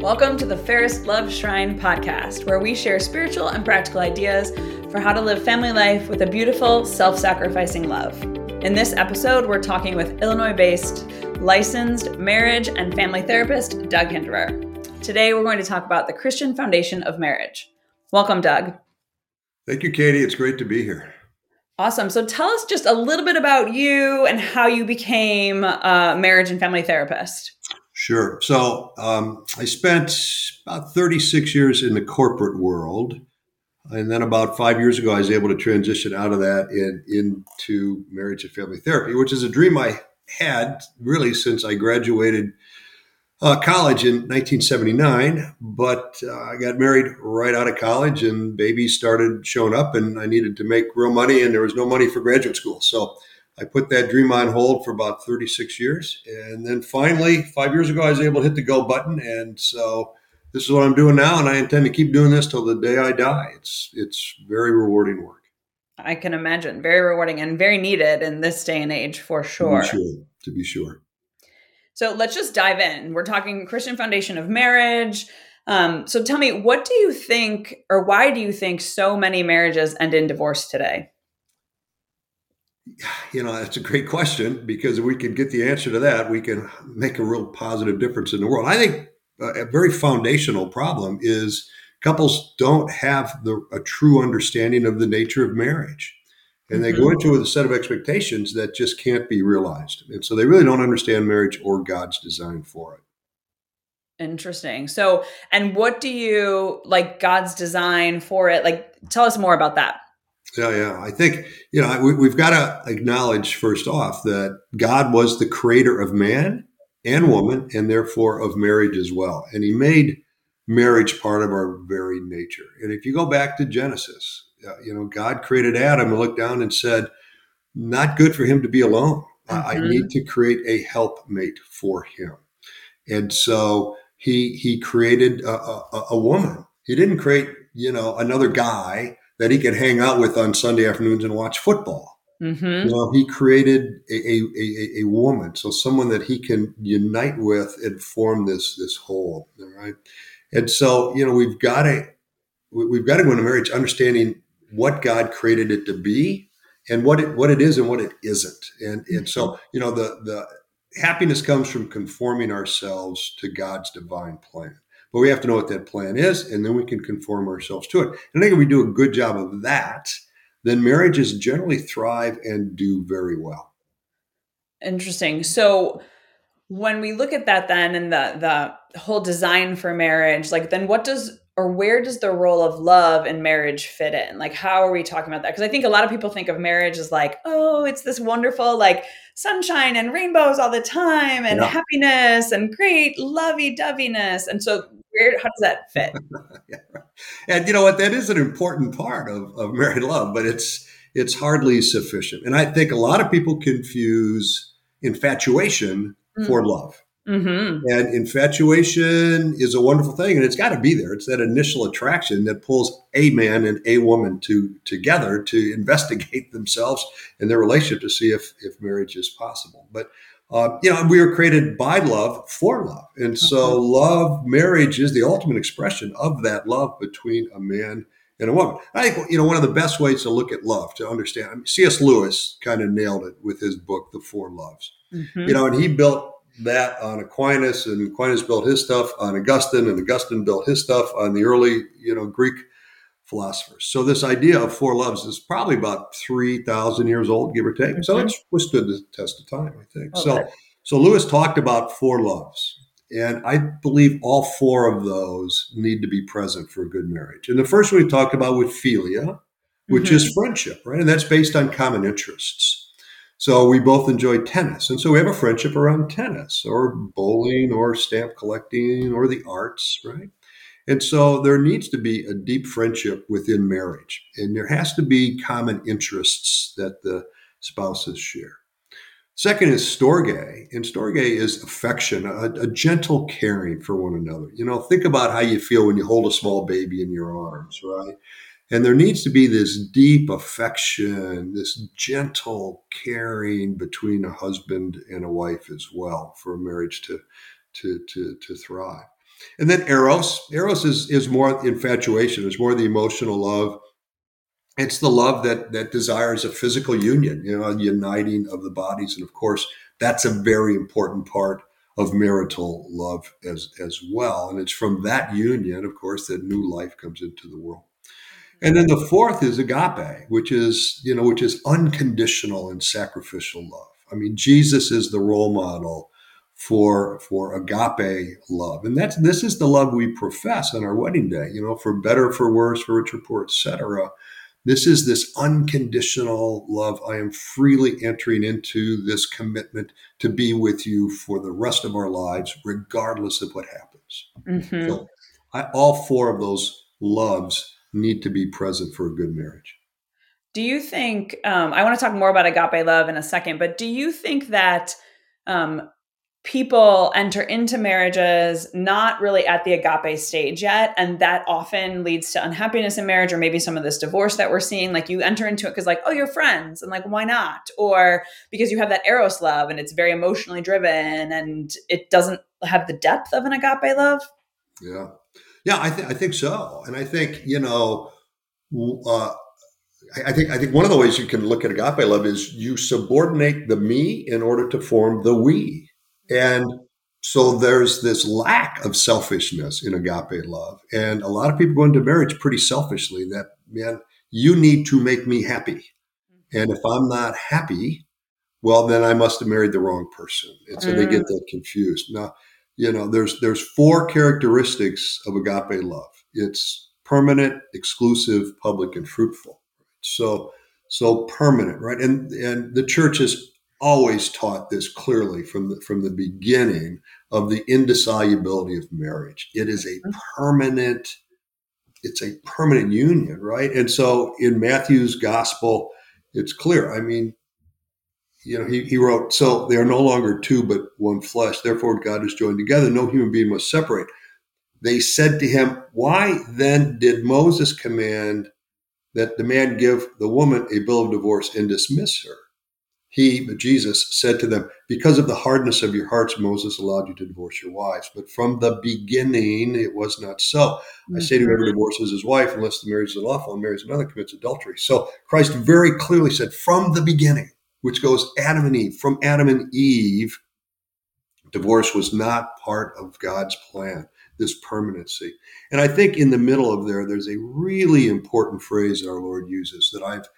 Welcome to the Fairest Love Shrine podcast, where we share spiritual and practical ideas for how to live family life with a beautiful, self sacrificing love. In this episode, we're talking with Illinois based licensed marriage and family therapist Doug Hinderer. Today, we're going to talk about the Christian foundation of marriage. Welcome, Doug. Thank you, Katie. It's great to be here. Awesome. So tell us just a little bit about you and how you became a marriage and family therapist. Sure. So um, I spent about 36 years in the corporate world. And then about five years ago, I was able to transition out of that and into marriage and family therapy, which is a dream I had really since I graduated uh, college in 1979, but uh, I got married right out of college and babies started showing up and I needed to make real money and there was no money for graduate school. So I put that dream on hold for about 36 years. And then finally, five years ago, I was able to hit the go button. And so this is what I'm doing now. And I intend to keep doing this till the day I die. It's, it's very rewarding work. I can imagine. Very rewarding and very needed in this day and age for sure. To be sure. To be sure. So let's just dive in. We're talking Christian foundation of marriage. Um, so tell me, what do you think, or why do you think so many marriages end in divorce today? You know, that's a great question because if we can get the answer to that, we can make a real positive difference in the world. I think a very foundational problem is couples don't have the, a true understanding of the nature of marriage and they mm-hmm. go into it with a set of expectations that just can't be realized. And so they really don't understand marriage or God's design for it. Interesting. So, and what do you like God's design for it? Like, tell us more about that. Yeah, yeah. I think, you know, we, we've got to acknowledge first off that God was the creator of man and woman, and therefore of marriage as well. And he made marriage part of our very nature. And if you go back to Genesis, uh, you know, God created Adam and looked down and said, not good for him to be alone. Mm-hmm. I need to create a helpmate for him. And so he he created a, a, a, woman. He didn't create, you know, another guy that he could hang out with on Sunday afternoons and watch football. Mm-hmm. You know, he created a, a, a, woman, so someone that he can unite with and form this this whole. Right, and so you know we've got to we've got to go into marriage understanding what God created it to be and what it what it is and what it isn't. And and so, mm-hmm. you know, the the happiness comes from conforming ourselves to God's divine plan. But we have to know what that plan is, and then we can conform ourselves to it. And I think if we do a good job of that, then marriages generally thrive and do very well. Interesting. So when we look at that then and the the whole design for marriage, like then what does or where does the role of love in marriage fit in? Like, how are we talking about that? Because I think a lot of people think of marriage as like, oh, it's this wonderful, like sunshine and rainbows all the time and yeah. happiness and great lovey doveyness. And so, where, how does that fit? yeah, And you know what? That is an important part of, of married love, but it's, it's hardly sufficient. And I think a lot of people confuse infatuation mm. for love. Mm-hmm. And infatuation is a wonderful thing, and it's got to be there. It's that initial attraction that pulls a man and a woman to together to investigate themselves and their relationship to see if if marriage is possible. But uh, you know, we were created by love for love, and so mm-hmm. love, marriage is the ultimate expression of that love between a man and a woman. I think you know one of the best ways to look at love to understand. I mean, C.S. Lewis kind of nailed it with his book, The Four Loves. Mm-hmm. You know, and he built that on Aquinas, and Aquinas built his stuff on Augustine, and Augustine built his stuff on the early, you know, Greek philosophers. So this idea of four loves is probably about three thousand years old, give or take. Mm-hmm. So it's withstood the test of time, I think. Okay. So, so Lewis talked about four loves, and I believe all four of those need to be present for a good marriage. And the first one we talked about with philia, which mm-hmm. is friendship, right? And that's based on common interests. So we both enjoy tennis. And so we have a friendship around tennis or bowling or stamp collecting or the arts, right? And so there needs to be a deep friendship within marriage. And there has to be common interests that the spouses share. Second is storge, and storge is affection, a, a, gentle caring for one another. You know, think about how you feel when you hold a small baby in your arms, right? And there needs to be this deep affection, this gentle caring between a husband and a wife as well for a marriage to, to, to, to thrive. And then eros, eros is is more infatuation. It's more the emotional love. It's the love that that desires a physical union, you know, a uniting of the bodies, and of course, that's a very important part of marital love as as well. And it's from that union, of course, that new life comes into the world. And then the fourth is agape, which is, you know, which is unconditional and sacrificial love. I mean, Jesus is the role model for for agape love. And that's this is the love we profess on our wedding day, you know, for better, for worse, for richer, poor, etc. This is this unconditional love. I am freely entering into this commitment to be with you for the rest of our lives, regardless of what happens. Mm-hmm. So I, all four of those loves need to be present for a good marriage. Do you think, um, I want to talk more about agape love in a second, but do you think that um, people enter into marriages not really at the agape stage yet and that often leads to unhappiness in marriage or maybe some of this divorce that we're seeing. Like you enter into it because like oh you're friends and like why not? Or because you have that eros love and it's very emotionally driven and it doesn't have the depth of an agape love? Yeah. Yeah i, th- I think so. And i think you know uh, I think I think one of the ways you can look at agape love is you subordinate the me in order to form the we. And so there's this lack of selfishness in agape love. And a lot of people go into marriage pretty selfishly that, man, you need to make me happy. And if I'm not happy, well, then I must have married the wrong person. And so mm. they get mm. that confused. Now, you know, there's there's four characteristics of agape love. It's permanent, exclusive, public, and fruitful. So so permanent, right? And and the church is always taught this clearly from the, from the beginning of the indissolubility of marriage. It is a mm-hmm. permanent, it's a permanent union, right? And so in Matthew's gospel, it's clear. I mean, you know, he, he wrote, so they are no longer two, but one flesh. Therefore, God is joined together. No human being must separate. They said to him, Why then did Moses command that the man give the woman a bill of divorce and dismiss her? He, Jesus, said to them, Because of the hardness of your hearts, Moses allowed you to divorce your wives. But from the beginning, it was not so. Mm-hmm. I say to whoever divorces his wife, unless the marriage is lawful and marries another, commits adultery. So Christ very clearly said, From the beginning, which goes Adam and Eve, from Adam and Eve, divorce was not part of God's plan, this permanency. And I think in the middle of there, there's a really important phrase that our Lord uses that I've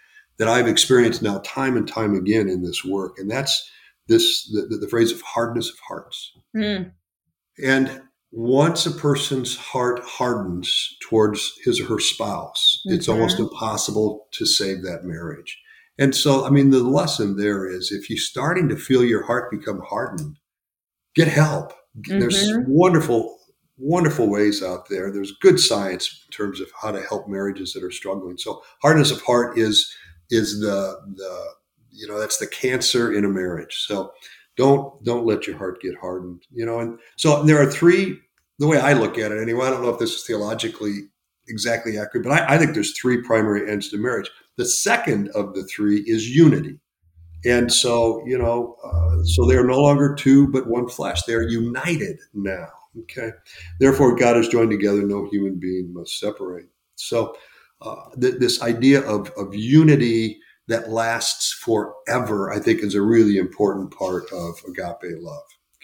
that I've experienced now time and time again in this work, and that's this the, the phrase of hardness of hearts. Mm. And once a person's heart hardens towards his or her spouse, mm-hmm. it's almost impossible to save that marriage. And so, I mean, the lesson there is if you're starting to feel your heart become hardened, get help. Mm-hmm. There's wonderful, wonderful ways out there. There's good science in terms of how to help marriages that are struggling. So, hardness of heart is is the the you know that's the cancer in a marriage. So don't don't let your heart get hardened. You know, and so there are three. The way I look at it, anyway, I don't know if this is theologically exactly accurate, but I, I think there's three primary ends to marriage. The second of the three is unity. And so, you know, uh, so they are no longer two, but one flesh. They are united now. Okay. Therefore, God has joined together. No human being must separate. So, uh, th- this idea of, of unity that lasts forever, I think, is a really important part of agape love.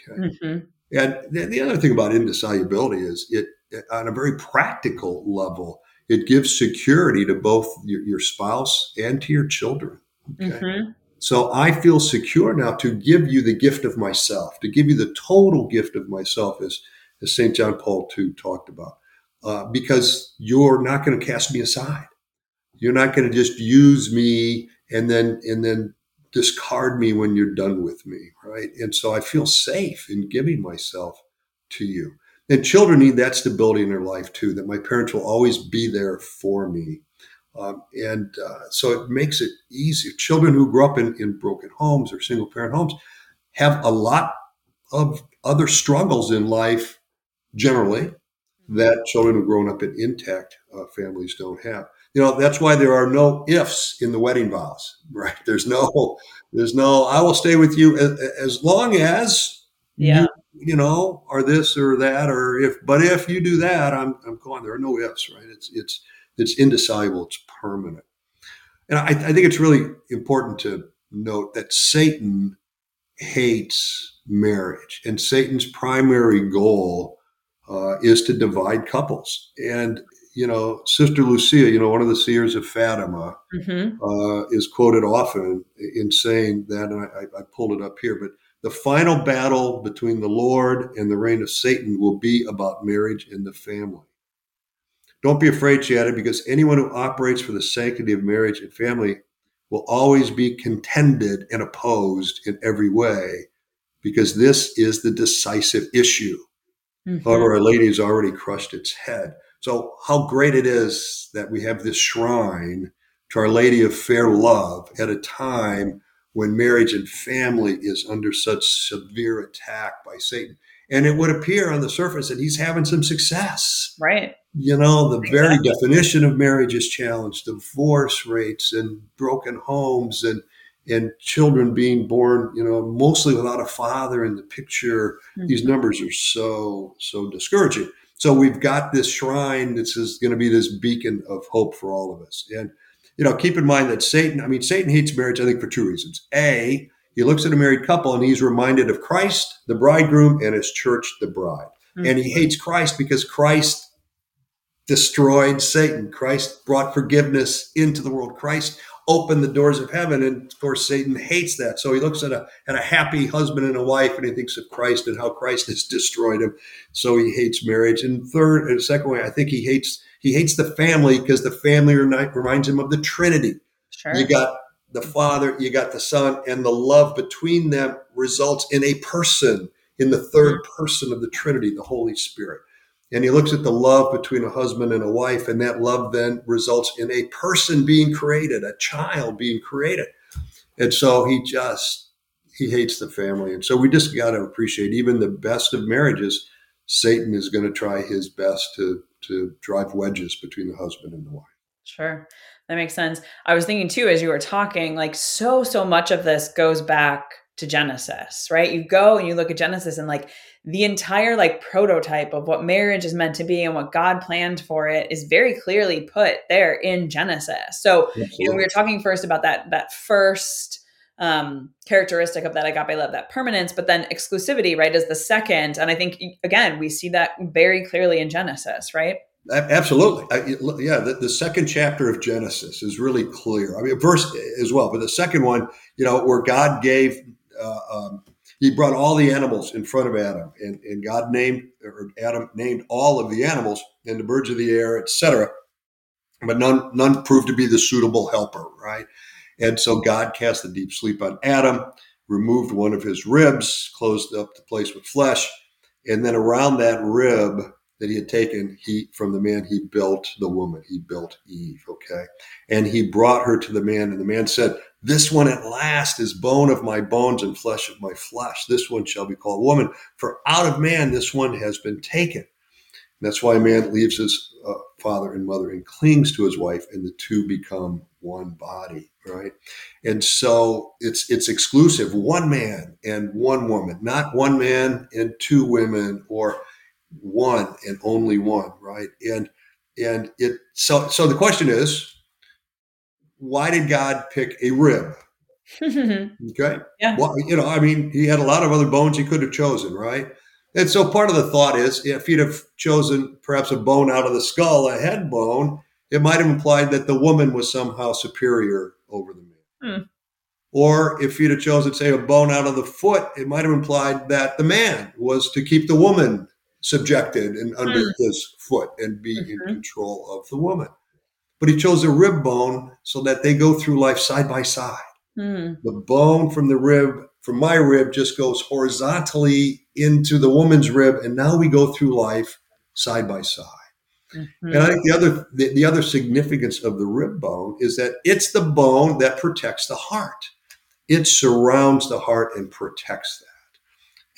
Okay? Mm-hmm. And the, the other thing about indissolubility is it, on a very practical level, it gives security to both your, your spouse and to your children. Okay? Mm-hmm. So I feel secure now to give you the gift of myself, to give you the total gift of myself, as, as St. John Paul II talked about uh, because you're not going to cast me aside. You're not going to just use me and then and then discard me when you're done with me, right? And so I feel safe in giving myself to you. And children need that stability in their life too. That my parents will always be there for me. Um, and uh, so it makes it easier. Children who grow up in, in broken homes or single parent homes have a lot of other struggles in life generally that children who've grown up in intact uh, families don't have. You know, that's why there are no ifs in the wedding vows, right? There's no, there's no, I will stay with you as, as long as yeah. you know, or this or that, or if, but if you do that, I'm, I'm going. There are no ifs, right? It's, it's, it's indissoluble. It's permanent. And I, I think it's really important to note that Satan hates marriage, and Satan's primary goal uh, is to divide couples. And you know, Sister Lucia, you know, one of the seers of Fatima, mm-hmm. uh, is quoted often in saying that, and I, I, pulled it up here, but the final battle between the Lord and the reign of Satan will be about marriage and the family. Don't be afraid, she added, because anyone who operates for the sanctity of marriage and family will always be contended and opposed in every way, because this is the decisive issue. Mm-hmm. However, Our Lady has already crushed its head. So, how great it is that we have this shrine to Our Lady of Fair Love at a time when marriage and family is under such severe attack by Satan. And it would appear on the surface that he's having some success. Right. You know, the exactly. very definition of marriage is challenged, divorce rates and broken homes and and children being born, you know, mostly without a father in the picture. Mm-hmm. These numbers are so, so discouraging. So we've got this shrine that's going to be this beacon of hope for all of us. And, you know, keep in mind that Satan, I mean, Satan hates marriage, I think, for two reasons. A, he looks at a married couple and he's reminded of Christ, the bridegroom, and his church, the bride. Mm-hmm. And he hates Christ because Christ destroyed Satan. Christ brought forgiveness into the world. Christ open the doors of heaven. And of course, Satan hates that. So he looks at a at a happy husband and a wife, and he thinks of Christ and how Christ has destroyed him. So he hates marriage. And third and second way, I think he hates he hates the family because the family reminds him of the Trinity. Sure. You got the Father, you got the Son, and the love between them results in a person, in the third mm-hmm. person of the Trinity, the Holy Spirit. And he looks at the love between a husband and a wife, and that love then results in a person being created, a child being created. And so he just, he hates the family. And so we just got to appreciate even the best of marriages, Satan is going to try his best to, to drive wedges between the husband and the wife. Sure. That makes sense. I was thinking too, as you were talking, like so, so much of this goes back to Genesis, right? You go and you look at Genesis and like the entire like prototype of what marriage is meant to be and what God planned for it is very clearly put there in Genesis. So, Absolutely. you know, we were talking first about that that first um characteristic of that agape love, that permanence, but then exclusivity, right, is the second. And I think again, we see that very clearly in Genesis, right? Absolutely. I, yeah, the, the, second chapter of Genesis is really clear. I mean, verse as well, but the second one, you know, where God gave uh, um, he brought all the animals in front of Adam, and, and God named or Adam named all of the animals and the birds of the air, etc. But none none proved to be the suitable helper, right? And so God cast a deep sleep on Adam, removed one of his ribs, closed up the place with flesh, and then around that rib that he had taken he from the man he built the woman he built eve okay and he brought her to the man and the man said this one at last is bone of my bones and flesh of my flesh. This one shall be called woman, for out of man this one has been taken. And that's why man leaves his uh, father and mother and clings to his wife, and the two become one body, right? And so it's it's exclusive, one man and one woman, not one man and two women, or one and only one, right? And and it so so the question is why did God pick a rib? okay. Yeah. Well, you know, I mean, he had a lot of other bones he could have chosen, right? And so part of the thought is if he'd have chosen perhaps a bone out of the skull, a head bone, it might have implied that the woman was somehow superior over the man. Hmm. Or if he'd have chosen, say, a bone out of the foot, it might have implied that the man was to keep the woman subjected and under hmm. his foot and be mm-hmm. in control of the woman but he chose a rib bone so that they go through life side by side. Mm. The bone from the rib, from my rib, just goes horizontally into the woman's rib, and now we go through life side by side. Mm-hmm. And I think the other the, the other significance of the rib bone is that it's the bone that protects the heart. It surrounds the heart and protects that.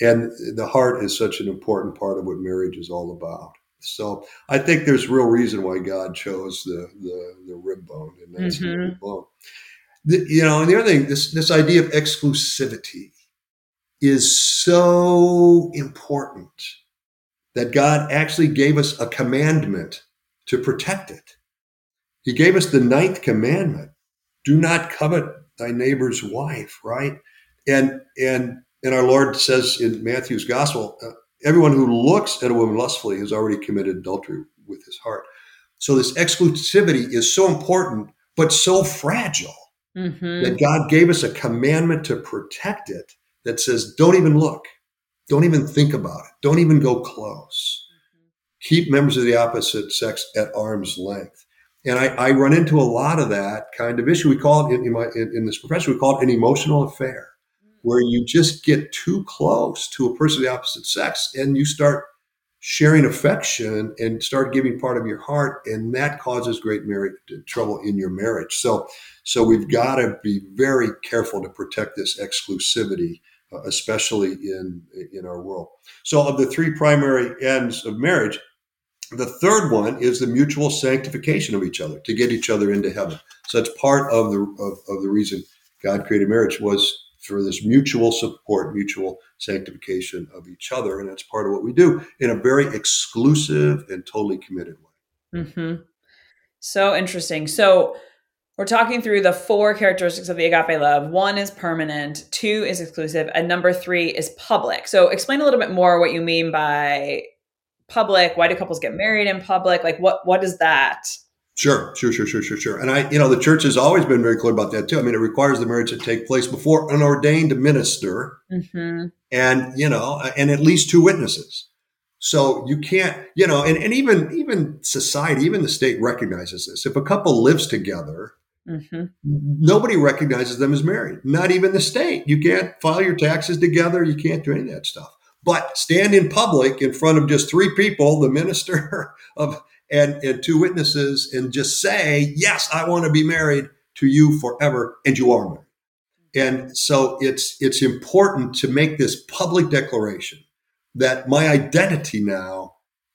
And the heart is such an important part of what marriage is all about. So I think there's real reason why God chose the the, the rib bone and that's mm-hmm. the rib bone. The, you know, and the other thing, this this idea of exclusivity. is so important that God actually gave us a commandment to protect it. He gave us the ninth commandment do not covet thy neighbor's wife, right? And, and, and our Lord says in Matthew's gospel, uh, everyone who looks at a woman lustfully has already committed adultery with his heart. So this exclusivity is so important, but so fragile mm-hmm. that God gave us a commandment to protect it that says, don't even look, don't even think about it, don't even go close. Mm-hmm. Keep members of the opposite sex at arm's length. And I, I, run into a lot of that kind of issue. We call it in, in my in, in, this profession, we call it an emotional affair. Where you just get too close to a person of the opposite sex and you start sharing affection and start giving part of your heart, and that causes great marriage trouble in your marriage. So, so we've got to be very careful to protect this exclusivity, uh, especially in in our world. So, of the three primary ends of marriage, the third one is the mutual sanctification of each other to get each other into heaven. So that's part of the of, of the reason God created marriage was for this mutual support, mutual sanctification of each other. And that's part of what we do in a very exclusive and totally committed way. Mm-hmm. So interesting. So we're talking through the four characteristics of the agape love. One is permanent, two is exclusive, and number three is public. So explain a little bit more what you mean by public. Why do couples get married in public? Like what what is that? Sure, sure, sure, sure, sure, sure. And I, you know, the church has always been very clear about that too. I mean, it requires the marriage to take place before an ordained minister, mm-hmm. and you know, and at least two witnesses. So you can't, you know, and, and even even society, even the state recognizes this. If a couple lives together, mm-hmm. nobody recognizes them as married. Not even the state. You can't file your taxes together. You can't do any of that stuff. But stand in public in front of just three people, the minister of and, and two witnesses and just say, yes, I want to be married to you forever. And you are married. And so it's, it's important to make this public declaration that my identity now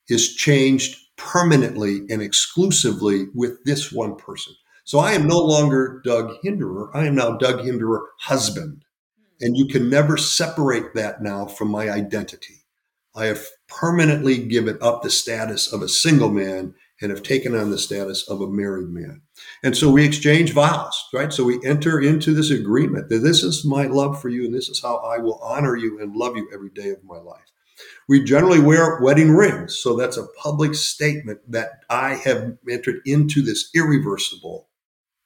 is changed permanently and exclusively with this one person. So I am no longer Doug Hinderer. I am now Doug Hinderer husband. And you can never separate that now from my identity. I have permanently given up the status of a single man and have taken on the status of a married man. And so we exchange vows, right? So we enter into this agreement that this is my love for you and this is how I will honor you and love you every day of my life. We generally wear wedding rings. So that's a public statement that I have entered into this irreversible,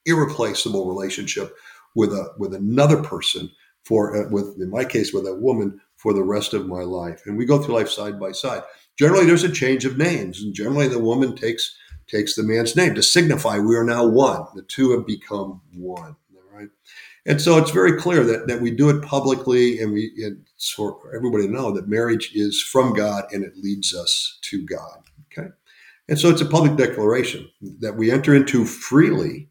irreplaceable relationship with a with another person for uh, with in my case with a woman for the rest of my life. And we go through life side by side. Generally, there's a change of names, and generally the woman takes takes the man's name to signify we are now one. The two have become one. Right. And so it's very clear that, that we do it publicly and we and for everybody to know that marriage is from God and it leads us to God. Okay. And so it's a public declaration that we enter into freely,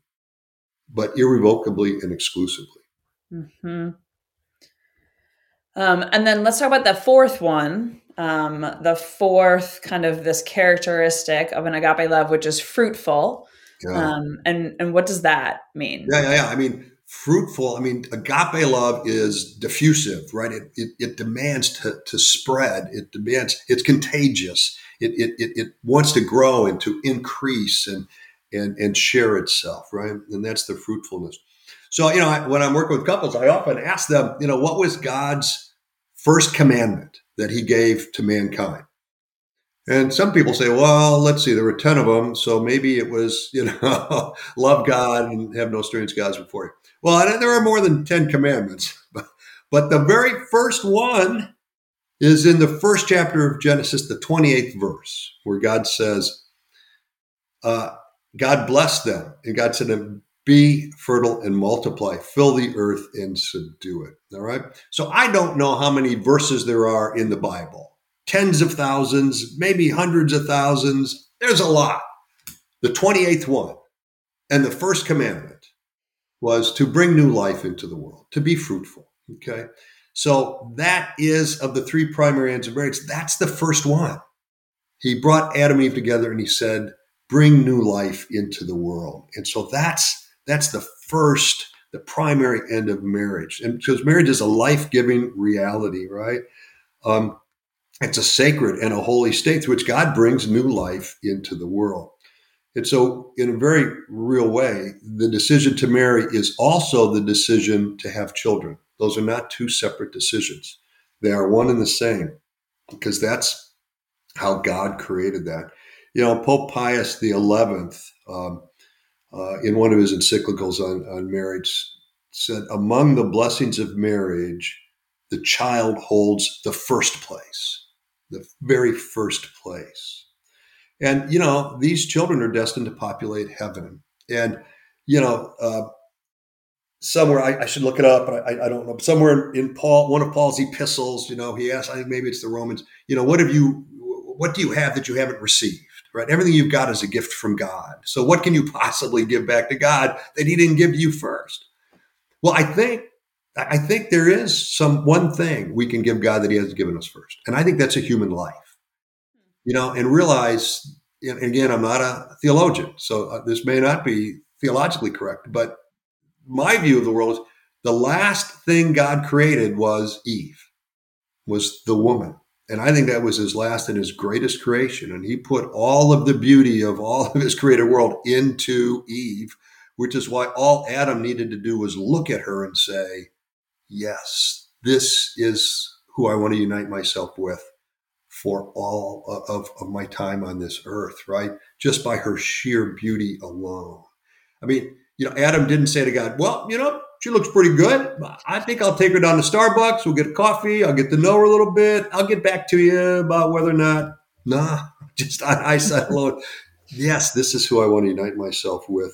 but irrevocably and exclusively. Mm-hmm. Um, and then let's talk about the fourth one. Um, the fourth kind of this characteristic of an agape love, which is fruitful. Um, and and what does that mean? Yeah, yeah, yeah. I mean, fruitful. I mean, agape love is diffusive, right? It it, it demands to to spread. It demands. It's contagious. It, it it it wants to grow and to increase and and and share itself, right? And that's the fruitfulness. So, you know, when I'm working with couples, I often ask them, you know, what was God's first commandment that he gave to mankind. And some people say, well, let's see, there were 10 of them. So maybe it was, you know, love God and have no strange gods before you. Well, there are more than 10 commandments. But the very first one is in the first chapter of Genesis, the 28th verse, where God says, uh, God blessed them. And God said be fertile and multiply, fill the earth and subdue it. All right. So I don't know how many verses there are in the Bible tens of thousands, maybe hundreds of thousands. There's a lot. The 28th one and the first commandment was to bring new life into the world, to be fruitful. Okay. So that is of the three primary ends of marriage. That's the first one. He brought Adam and Eve together and he said, bring new life into the world. And so that's that's the first the primary end of marriage. And because marriage is a life giving reality, right? Um, it's a sacred and a holy state through which God brings new life into the world. And so, in a very real way, the decision to marry is also the decision to have children. Those are not two separate decisions, they are one and the same because that's how God created that. You know, Pope Pius XI, um, uh, in one of his encyclicals on, on marriage, said, Among the blessings of marriage, the child holds the first place, the very first place. And, you know, these children are destined to populate heaven. And, you know, uh, somewhere I, I, should look it up, but I, I, don't know. Somewhere in Paul, one of Paul's epistles, you know, he asked, I think maybe it's the Romans, you know, what have you, what do you have that you haven't received? Right? Everything you've got is a gift from God. So what can you possibly give back to God that he didn't give to you first? Well, I think I think there is some one thing we can give God that he hasn't given us first. And I think that's a human life you know, and realize, and again, I'm not a theologian, so uh, this may not be theologically correct, but my view of the world is the last thing God created was Eve, was the woman. And I think that was his last and his greatest creation. And he put all of the beauty of all of his created world into Eve, which is why all Adam needed to do was look at her and say, Yes, this is who I want to unite myself with for all of, of my time on this earth, right? Just by her sheer beauty alone. I mean, you know, Adam didn't say to God, well, you know, she looks pretty good. I think I'll take her down to Starbucks. We'll get a coffee. I'll get to know her a little bit. I'll get back to you about whether or not, nah, just on eyesight alone. yes, this is who I want to unite myself with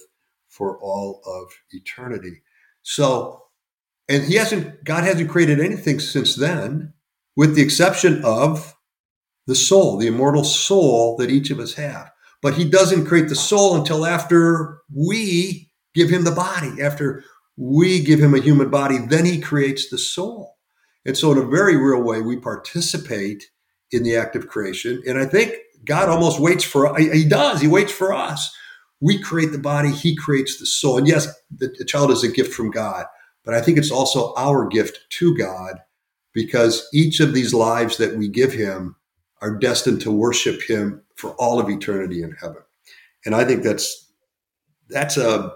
for all of eternity. So, and he hasn't, God hasn't created anything since then, with the exception of the soul, the immortal soul that each of us have. But he doesn't create the soul until after we give him the body, after we give him a human body, then he creates the soul. And so, in a very real way, we participate in the act of creation. And I think God almost waits for, he does, he waits for us. We create the body, he creates the soul. And yes, the child is a gift from God, but I think it's also our gift to God because each of these lives that we give him are destined to worship him for all of eternity in heaven. And I think that's that's a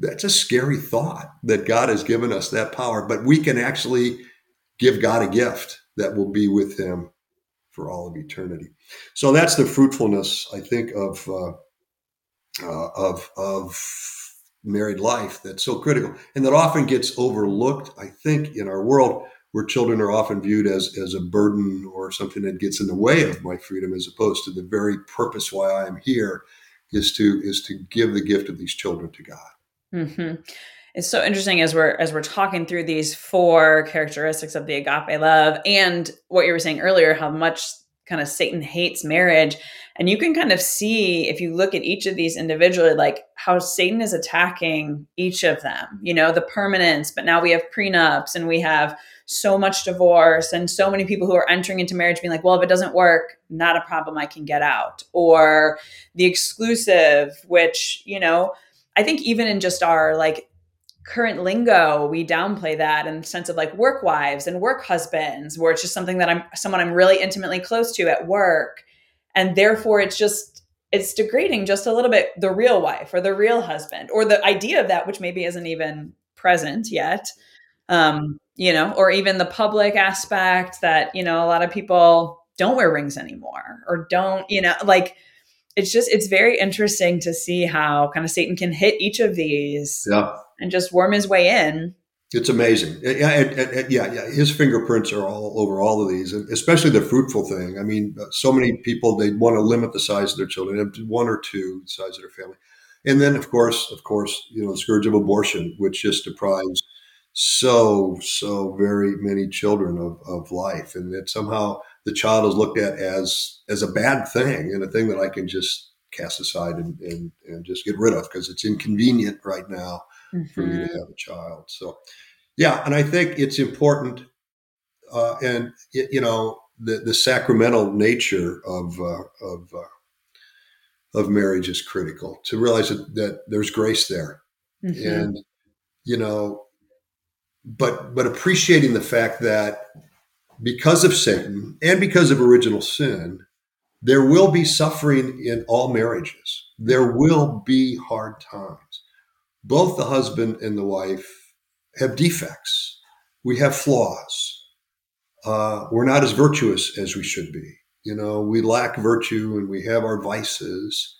that's a scary thought that God has given us that power, but we can actually give God a gift that will be with him for all of eternity. So that's the fruitfulness, I think, of uh, uh, of of married life that's so critical and that often gets overlooked. I think in our world, where children are often viewed as as a burden or something that gets in the way of my freedom as opposed to the very purpose why i am here is to is to give the gift of these children to god mm-hmm. it's so interesting as we're as we're talking through these four characteristics of the agape love and what you were saying earlier how much kind of satan hates marriage and you can kind of see if you look at each of these individually like how satan is attacking each of them you know the permanence but now we have prenups and we have so much divorce and so many people who are entering into marriage being like, well, if it doesn't work, not a problem, I can get out. Or the exclusive, which, you know, I think even in just our like current lingo, we downplay that in the sense of like work wives and work husbands, where it's just something that I'm someone I'm really intimately close to at work. And therefore it's just it's degrading just a little bit the real wife or the real husband or the idea of that, which maybe isn't even present yet. Um, you know, or even the public aspect that, you know, a lot of people don't wear rings anymore or don't, you know, like it's just, it's very interesting to see how kind of Satan can hit each of these yeah. and just worm his way in. It's amazing. Yeah, yeah, yeah. His fingerprints are all over all of these, and especially the fruitful thing. I mean, uh, so many people they want to limit the size of their children, one or two the size of their family, and then of course, of course, you know, the scourge of abortion, which just deprives so so very many children of, of life and that somehow the child is looked at as as a bad thing and a thing that i can just cast aside and and, and just get rid of because it's inconvenient right now mm-hmm. for me to mm-hmm. have a child so yeah and i think it's important uh, and it, you know the the sacramental nature of uh, of uh, of marriage is critical to realize that, that there's grace there mm-hmm. and you know, but but appreciating the fact that because of Satan and because of original sin, there will be suffering in all marriages. There will be hard times. Both the husband and the wife have defects. We have flaws. Uh, we're not as virtuous as we should be. You know, we lack virtue and we have our vices.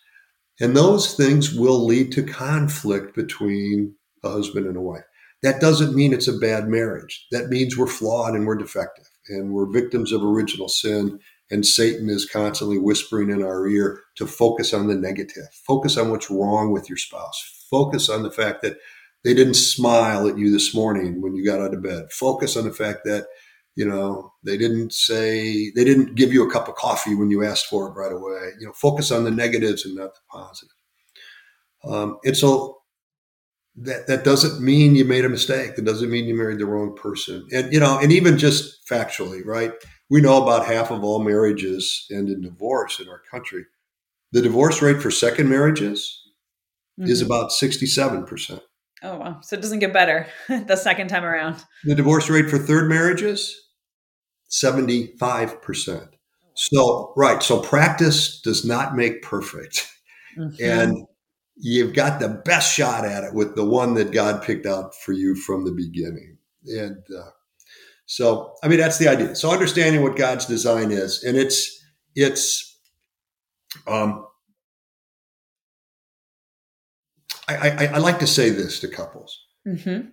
And those things will lead to conflict between a husband and a wife. That doesn't mean it's a bad marriage. That means we're flawed and we're defective and we're victims of original sin. And Satan is constantly whispering in our ear to focus on the negative, focus on what's wrong with your spouse, focus on the fact that they didn't smile at you this morning when you got out of bed, focus on the fact that you know they didn't say they didn't give you a cup of coffee when you asked for it right away. You know focus on the negatives and not the positive. Um, and so that that doesn't mean you made a mistake that doesn't mean you married the wrong person and you know and even just factually right we know about half of all marriages end in divorce in our country the divorce rate for second marriages mm-hmm. is about 67% Oh, wow. So it doesn't get better the second time around. The divorce rate for third marriages, 75%. So, right. So practice does not make perfect. Mm-hmm. And you've got the best shot at it with the one that God picked out for you from the beginning. And uh, so, I mean, that's the idea. So understanding what God's design is, and it's, it's, um, I, I, I like to say this to couples. Mm-hmm.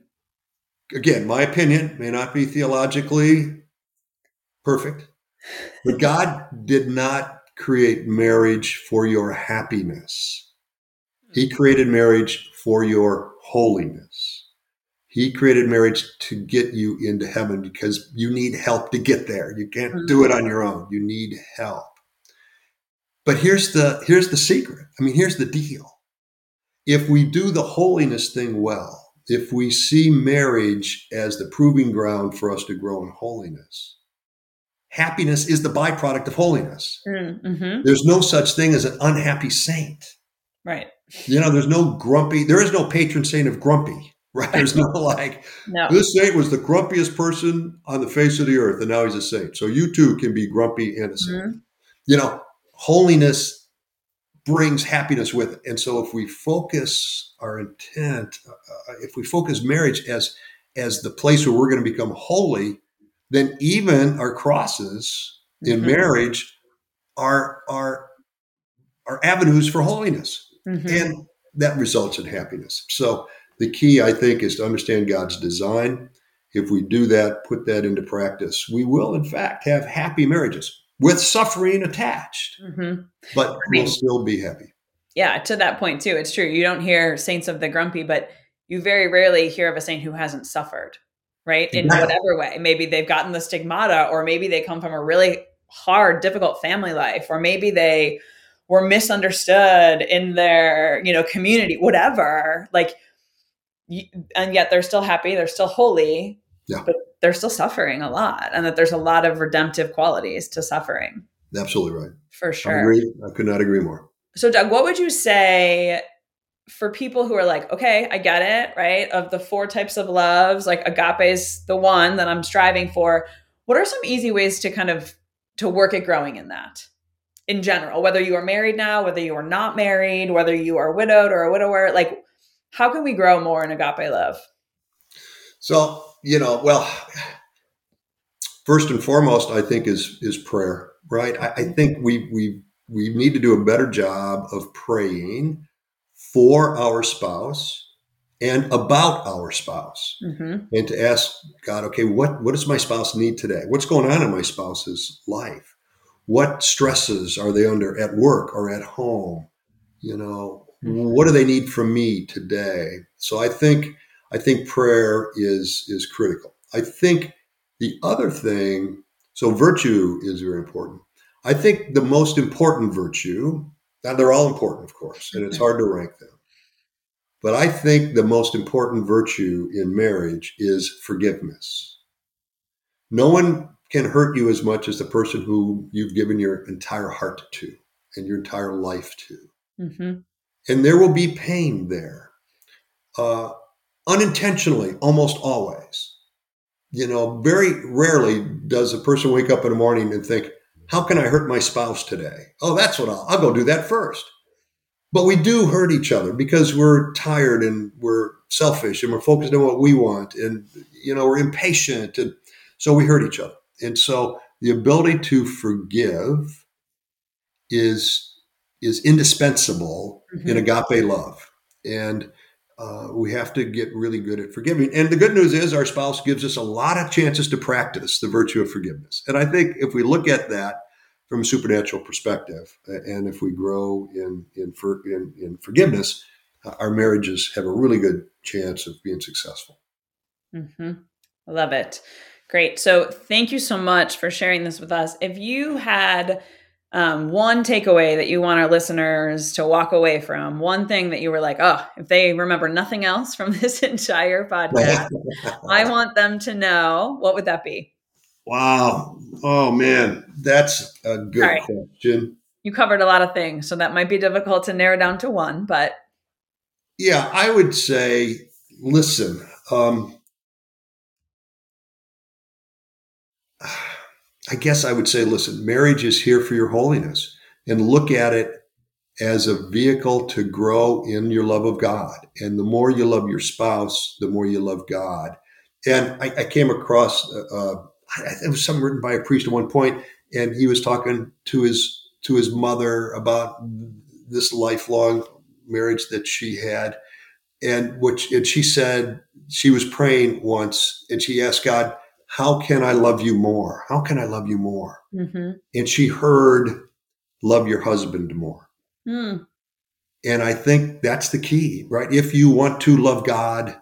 Again, my opinion may not be theologically perfect, but God did not create marriage for your happiness. He created marriage for your holiness. He created marriage to get you into heaven because you need help to get there. You can't do it on your own. You need help. But here's the here's the secret. I mean, here's the deal if we do the holiness thing well, if we see marriage as the proving ground for us to grow in holiness, happiness is the byproduct of holiness. Mm-hmm. There's no such thing as an unhappy saint. Right. You know, there's no grumpy, there is no patron saint of grumpy, right? There's no like, no. this saint was the grumpiest person on the face of the earth, and now he's a saint. So you too can be grumpy and a saint. Mm-hmm. You know, holiness brings happiness with it. And so if we focus our intent, uh, uh, if we focus marriage as as the place where we're going to become holy, then even our crosses in mm-hmm. marriage are are are avenues for holiness. Mm-hmm. And that results in happiness. So the key I think is to understand God's design. If we do that, put that into practice, we will in fact have happy marriages with suffering attached, mm-hmm. but I mean, we'll still be happy. Yeah, to that point too, it's true. You don't hear saints of the grumpy, but you very rarely hear of a saint who hasn't suffered, right? In whatever way. Maybe they've gotten the stigmata, or maybe they come from a really hard, difficult family life, or maybe they were misunderstood in their, you know, community, whatever. Like, and yet they're still happy, they're still holy. Yeah. But they're still suffering a lot and that there's a lot of redemptive qualities to suffering. Absolutely right. For sure. I agree. I could not agree more. So, Doug, what would you say for people who are like, okay, I get it, right? Of the four types of loves, like agape is the one that I'm striving for. What are some easy ways to kind of to work at growing in that in general, whether you are married now, whether you are not married, whether you are widowed or a widower, like how can we grow more in agape love? So you know, well, first and foremost, I think is is prayer, right? I, I think we we we need to do a better job of praying for our spouse and about our spouse mm-hmm. and to ask god okay what what does my spouse need today what's going on in my spouse's life what stresses are they under at work or at home you know mm-hmm. what do they need from me today so i think I think prayer is is critical. I think the other thing, so virtue is very important. I think the most important virtue, now they're all important, of course, and it's hard to rank them. But I think the most important virtue in marriage is forgiveness. No one can hurt you as much as the person who you've given your entire heart to and your entire life to. Mm-hmm. And there will be pain there. Uh, unintentionally, almost always. You know, very rarely does a person wake up in the morning and think, how can I hurt my spouse today? Oh, that's what I'll, I'll go do that first. But we do hurt each other because we're tired and we're selfish and we're focused on what we want and, you know, we're impatient. And so we hurt each other. And so the ability to forgive is, is indispensable mm-hmm. in agape love. And uh, we have to get really good at forgiving. And the good news is our spouse gives us a lot of chances to practice the virtue of forgiveness. And I think if we look at that from a supernatural perspective, and if we grow in in, for, in, in forgiveness, uh, our marriages have a really good chance of being successful. Mm-hmm. Love it. Great. So thank you so much for sharing this with us. If you had um, one takeaway that you want our listeners to walk away from, one thing that you were like, oh, if they remember nothing else from this entire podcast, I want them to know, what would that be? Wow. Oh, man. That's a good right. question. You covered a lot of things, so that might be difficult to narrow down to one, but. Yeah, I would say, listen, um, I guess I would say, listen, marriage is here for your holiness and look at it as a vehicle to grow in your love of God. And the more you love your spouse, the more you love God. And I, I came across, uh, uh it was something written by a priest at one point, and he was talking to his to his mother about this lifelong marriage that she had, and which and she said she was praying once, and she asked God, how can I love you more? How can I love you more? Mm-hmm. And she heard, love your husband more. Mm. And I think that's the key, right? If you want to love God,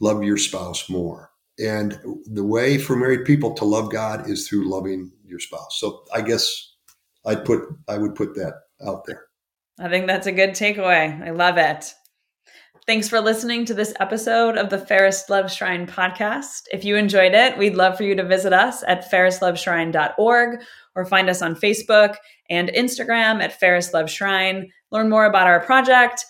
love your spouse more. And the way for married people to love God is through loving your spouse. So I guess I'd put I would put that out there. I think that's a good takeaway. I love it. Thanks for listening to this episode of the Fairest Love Shrine podcast. If you enjoyed it, we'd love for you to visit us at fairestloveshrine.org or find us on Facebook and Instagram at Fairest Love Shrine. Learn more about our project